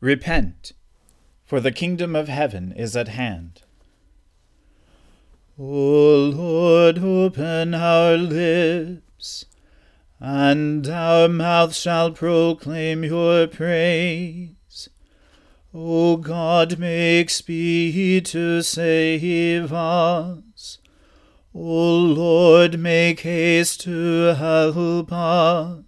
Repent, for the kingdom of heaven is at hand. O Lord, open our lips, and our mouth shall proclaim your praise. O God, make speed to save us. O Lord, make haste to help us.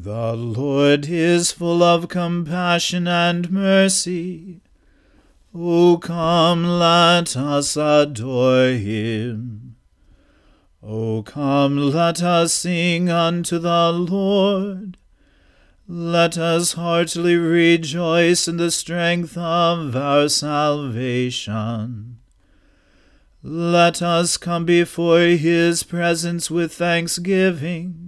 The Lord is full of compassion and mercy. O come, let us adore him. O come, let us sing unto the Lord. Let us heartily rejoice in the strength of our salvation. Let us come before his presence with thanksgiving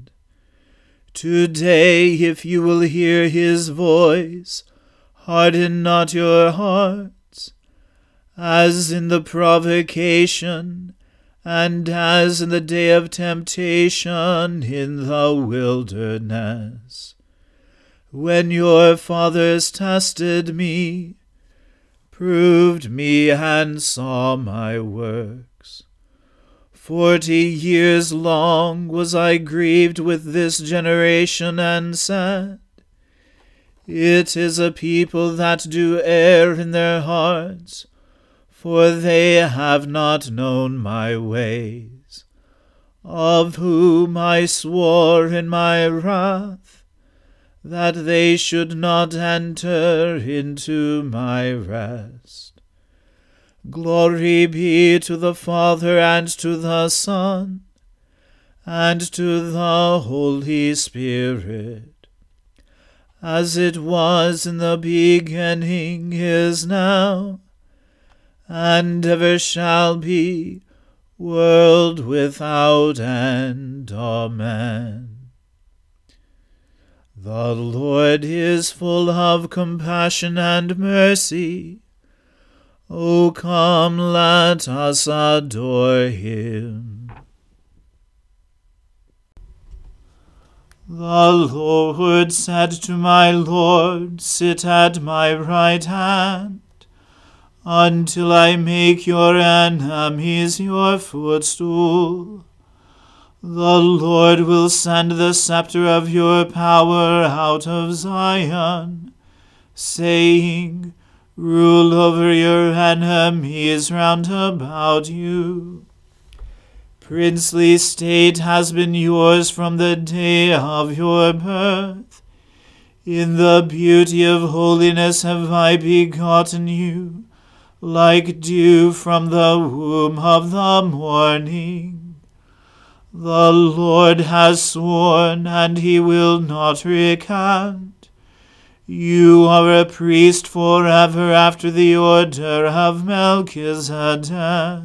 Today, if you will hear his voice, harden not your hearts, as in the provocation, and as in the day of temptation in the wilderness, when your fathers tested me, proved me, and saw my work. Forty years long was I grieved with this generation and said, It is a people that do err in their hearts, for they have not known my ways, of whom I swore in my wrath, that they should not enter into my rest. Glory be to the Father and to the Son and to the Holy Spirit, as it was in the beginning, is now, and ever shall be, world without end. Amen. The Lord is full of compassion and mercy O come, let us adore him. The Lord said to my Lord, Sit at my right hand, until I make your enemies your footstool. The Lord will send the scepter of your power out of Zion, saying, Rule over your enemies round about you. Princely state has been yours from the day of your birth. In the beauty of holiness have I begotten you, like dew from the womb of the morning. The Lord has sworn, and he will not recant. You are a priest forever after the order of Melchizedek.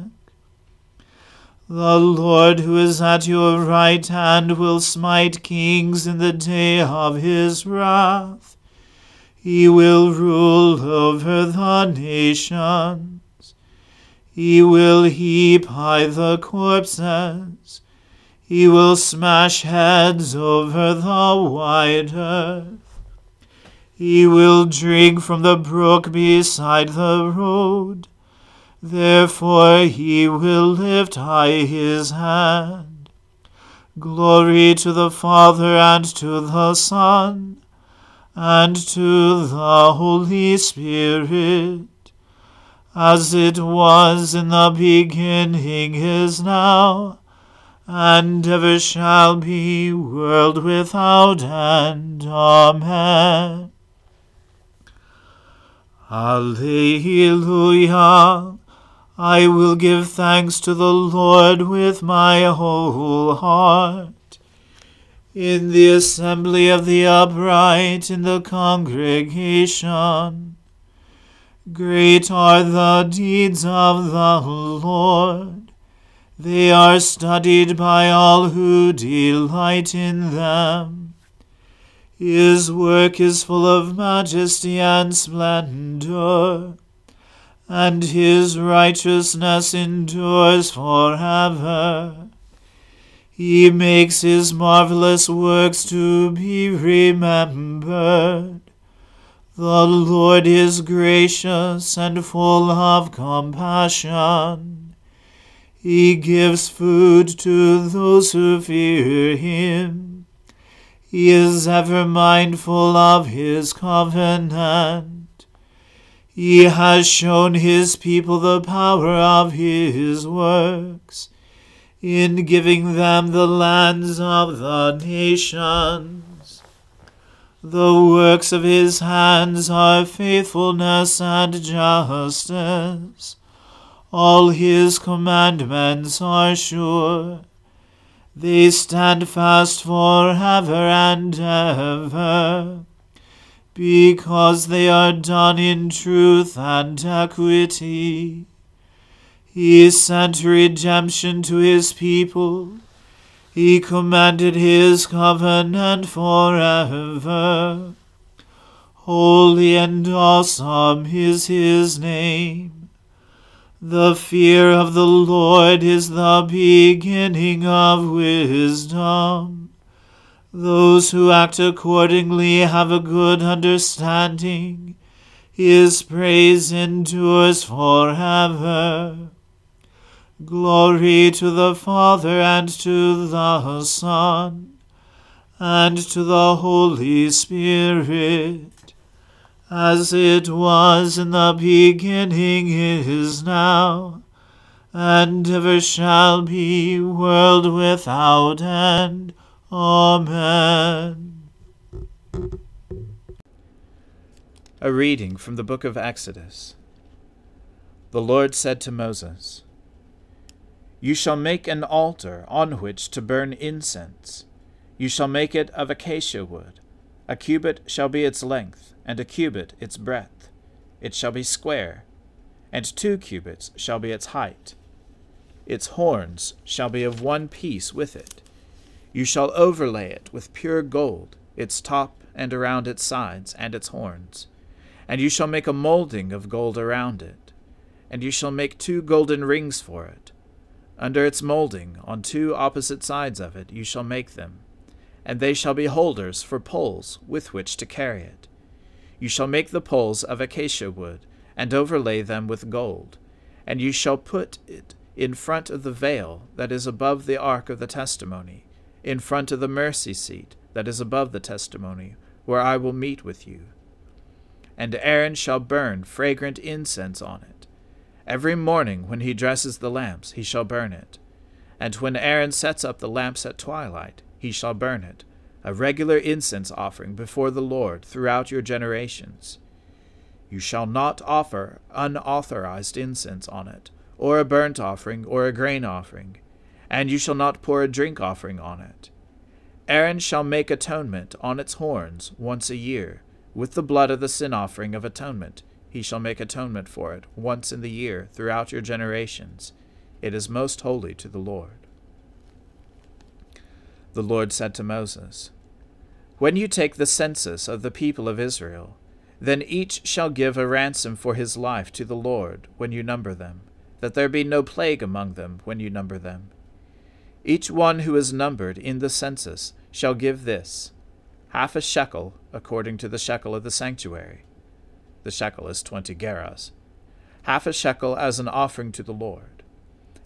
The Lord who is at your right hand will smite kings in the day of his wrath. He will rule over the nations. He will heap high the corpses. He will smash heads over the wide earth. He will drink from the brook beside the road Therefore he will lift high his hand. Glory to the Father and to the Son and to the Holy Spirit, as it was in the beginning is now, and ever shall be, world without end. Amen. Alleluia. I will give thanks to the Lord with my whole heart. In the assembly of the upright, in the congregation, great are the deeds of the Lord. They are studied by all who delight in them. His work is full of majesty and splendor and his righteousness endures forever. He makes his marvelous works to be remembered. The Lord is gracious and full of compassion. He gives food to those who fear him. He is ever mindful of his covenant. He has shown his people the power of his works, in giving them the lands of the nations. The works of his hands are faithfulness and justice. All his commandments are sure. They stand fast forever and ever because they are done in truth and equity. He sent redemption to his people. He commanded his covenant forever. Holy and awesome is his name. The fear of the Lord is the beginning of wisdom. Those who act accordingly have a good understanding. His praise endures forever. Glory to the Father and to the Son and to the Holy Spirit, as it was in the beginning is now, and ever shall be, world without end. Amen. A reading from the book of Exodus. The Lord said to Moses, You shall make an altar on which to burn incense. You shall make it of acacia wood. A cubit shall be its length, and a cubit its breadth. It shall be square, and two cubits shall be its height. Its horns shall be of one piece with it you shall overlay it with pure gold, its top and around its sides and its horns. And you shall make a molding of gold around it. And you shall make two golden rings for it. Under its molding, on two opposite sides of it, you shall make them. And they shall be holders for poles with which to carry it. You shall make the poles of acacia wood, and overlay them with gold. And you shall put it in front of the veil that is above the ark of the testimony in front of the mercy seat that is above the testimony, where I will meet with you. And Aaron shall burn fragrant incense on it. Every morning when he dresses the lamps, he shall burn it. And when Aaron sets up the lamps at twilight, he shall burn it, a regular incense offering before the Lord throughout your generations. You shall not offer unauthorized incense on it, or a burnt offering, or a grain offering and you shall not pour a drink offering on it. Aaron shall make atonement on its horns once a year. With the blood of the sin offering of atonement, he shall make atonement for it once in the year throughout your generations. It is most holy to the Lord. The Lord said to Moses, When you take the census of the people of Israel, then each shall give a ransom for his life to the Lord when you number them, that there be no plague among them when you number them. Each one who is numbered in the census shall give this half a shekel according to the shekel of the sanctuary. The shekel is twenty gerahs. Half a shekel as an offering to the Lord.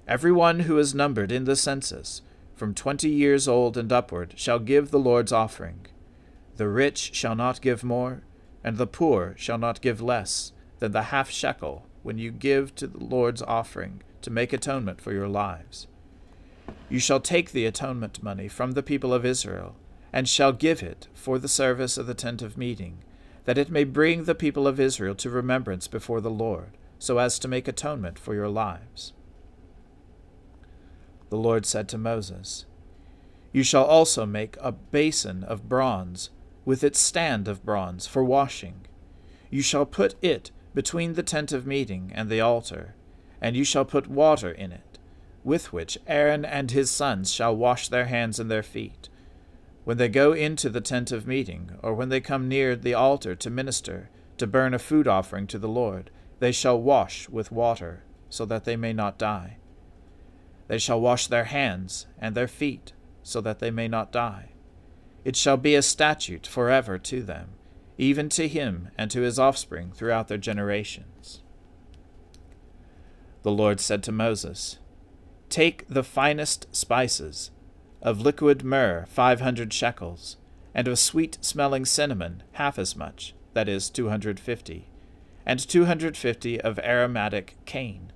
Every one who is numbered in the census, from twenty years old and upward, shall give the Lord's offering. The rich shall not give more, and the poor shall not give less than the half shekel when you give to the Lord's offering to make atonement for your lives. You shall take the atonement money from the people of Israel, and shall give it for the service of the tent of meeting, that it may bring the people of Israel to remembrance before the Lord, so as to make atonement for your lives. The Lord said to Moses, You shall also make a basin of bronze, with its stand of bronze, for washing. You shall put it between the tent of meeting and the altar, and you shall put water in it, with which Aaron and his sons shall wash their hands and their feet when they go into the tent of meeting, or when they come near the altar to minister, to burn a food offering to the Lord, they shall wash with water, so that they may not die. They shall wash their hands and their feet, so that they may not die. It shall be a statute forever to them, even to him and to his offspring throughout their generations. The Lord said to Moses, Take the finest spices of liquid myrrh five hundred shekels, and of sweet smelling cinnamon half as much, that is, two hundred fifty, and two hundred fifty of aromatic cane,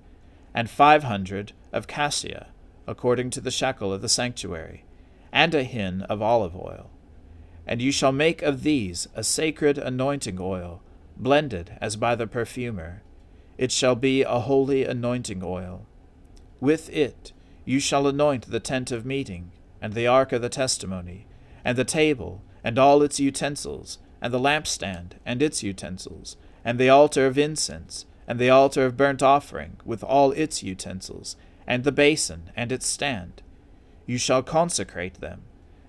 and five hundred of cassia, according to the shekel of the sanctuary, and a hin of olive oil. And you shall make of these a sacred anointing oil, blended as by the perfumer. It shall be a holy anointing oil. With it you shall anoint the tent of meeting, and the ark of the testimony, and the table, and all its utensils, and the lampstand, and its utensils, and the altar of incense, and the altar of burnt offering, with all its utensils, and the basin, and its stand. You shall consecrate them,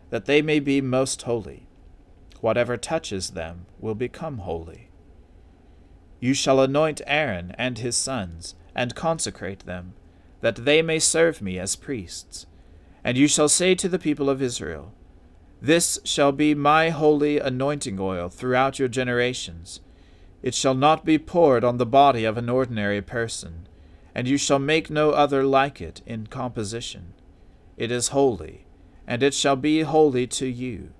that they may be most holy. Whatever touches them will become holy. You shall anoint Aaron and his sons, and consecrate them, that they may serve me as priests. And you shall say to the people of Israel, This shall be my holy anointing oil throughout your generations. It shall not be poured on the body of an ordinary person, and you shall make no other like it in composition. It is holy, and it shall be holy to you.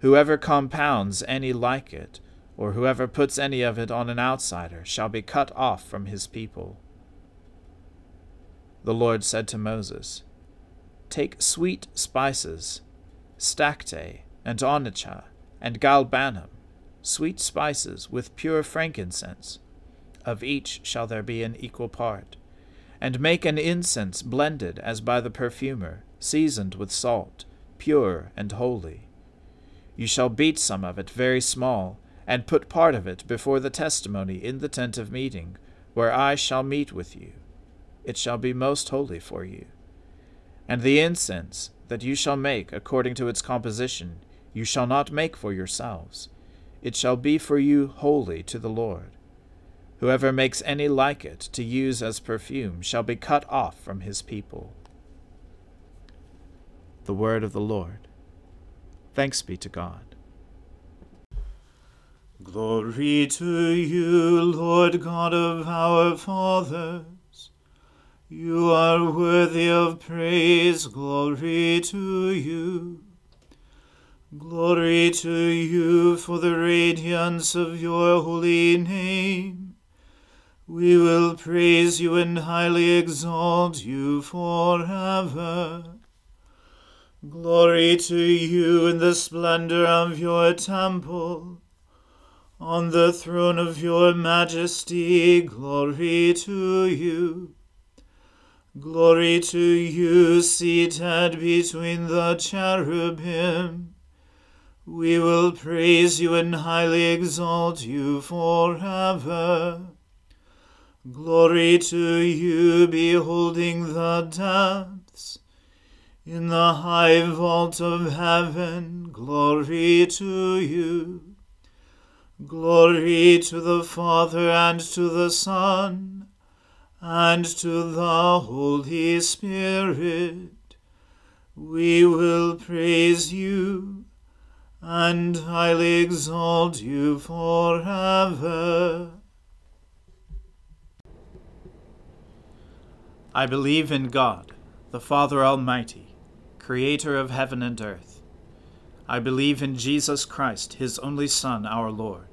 Whoever compounds any like it, or whoever puts any of it on an outsider, shall be cut off from his people. The Lord said to Moses, Take sweet spices, stacte, and onycha, and galbanum, sweet spices with pure frankincense. Of each shall there be an equal part. And make an incense blended as by the perfumer, seasoned with salt, pure and holy. You shall beat some of it very small, and put part of it before the testimony in the tent of meeting, where I shall meet with you. It shall be most holy for you. And the incense that you shall make according to its composition, you shall not make for yourselves. It shall be for you holy to the Lord. Whoever makes any like it to use as perfume shall be cut off from his people. The word of the Lord. Thanks be to God. Glory to you, Lord God of our fathers. You are worthy of praise, glory to you. Glory to you for the radiance of your holy name. We will praise you and highly exalt you forever. Glory to you in the splendor of your temple. On the throne of your majesty, glory to you. Glory to you, seated between the cherubim. We will praise you and highly exalt you forever. Glory to you, beholding the depths. In the high vault of heaven, glory to you. Glory to the Father and to the Son and to the Holy Spirit. We will praise you and highly exalt you forever. I believe in God, the Father Almighty, creator of heaven and earth. I believe in Jesus Christ, his only Son, our Lord.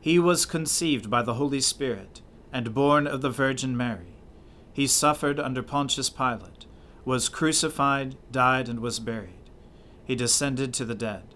He was conceived by the Holy Spirit and born of the Virgin Mary. He suffered under Pontius Pilate, was crucified, died, and was buried. He descended to the dead.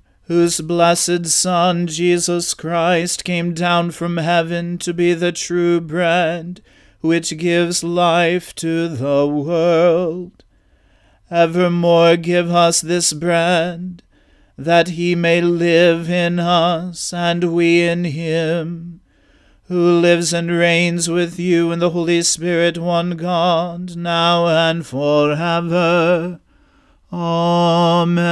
whose blessed Son, Jesus Christ, came down from heaven to be the true bread, which gives life to the world. Evermore give us this bread, that he may live in us, and we in him, who lives and reigns with you in the Holy Spirit, one God, now and for ever. Amen.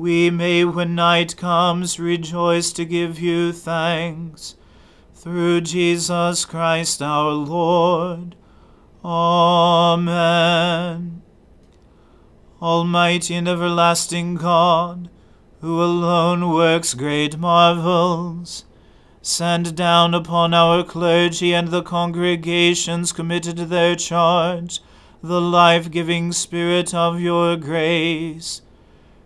we may, when night comes, rejoice to give you thanks. Through Jesus Christ our Lord. Amen. Almighty and everlasting God, who alone works great marvels, send down upon our clergy and the congregations committed to their charge the life giving Spirit of your grace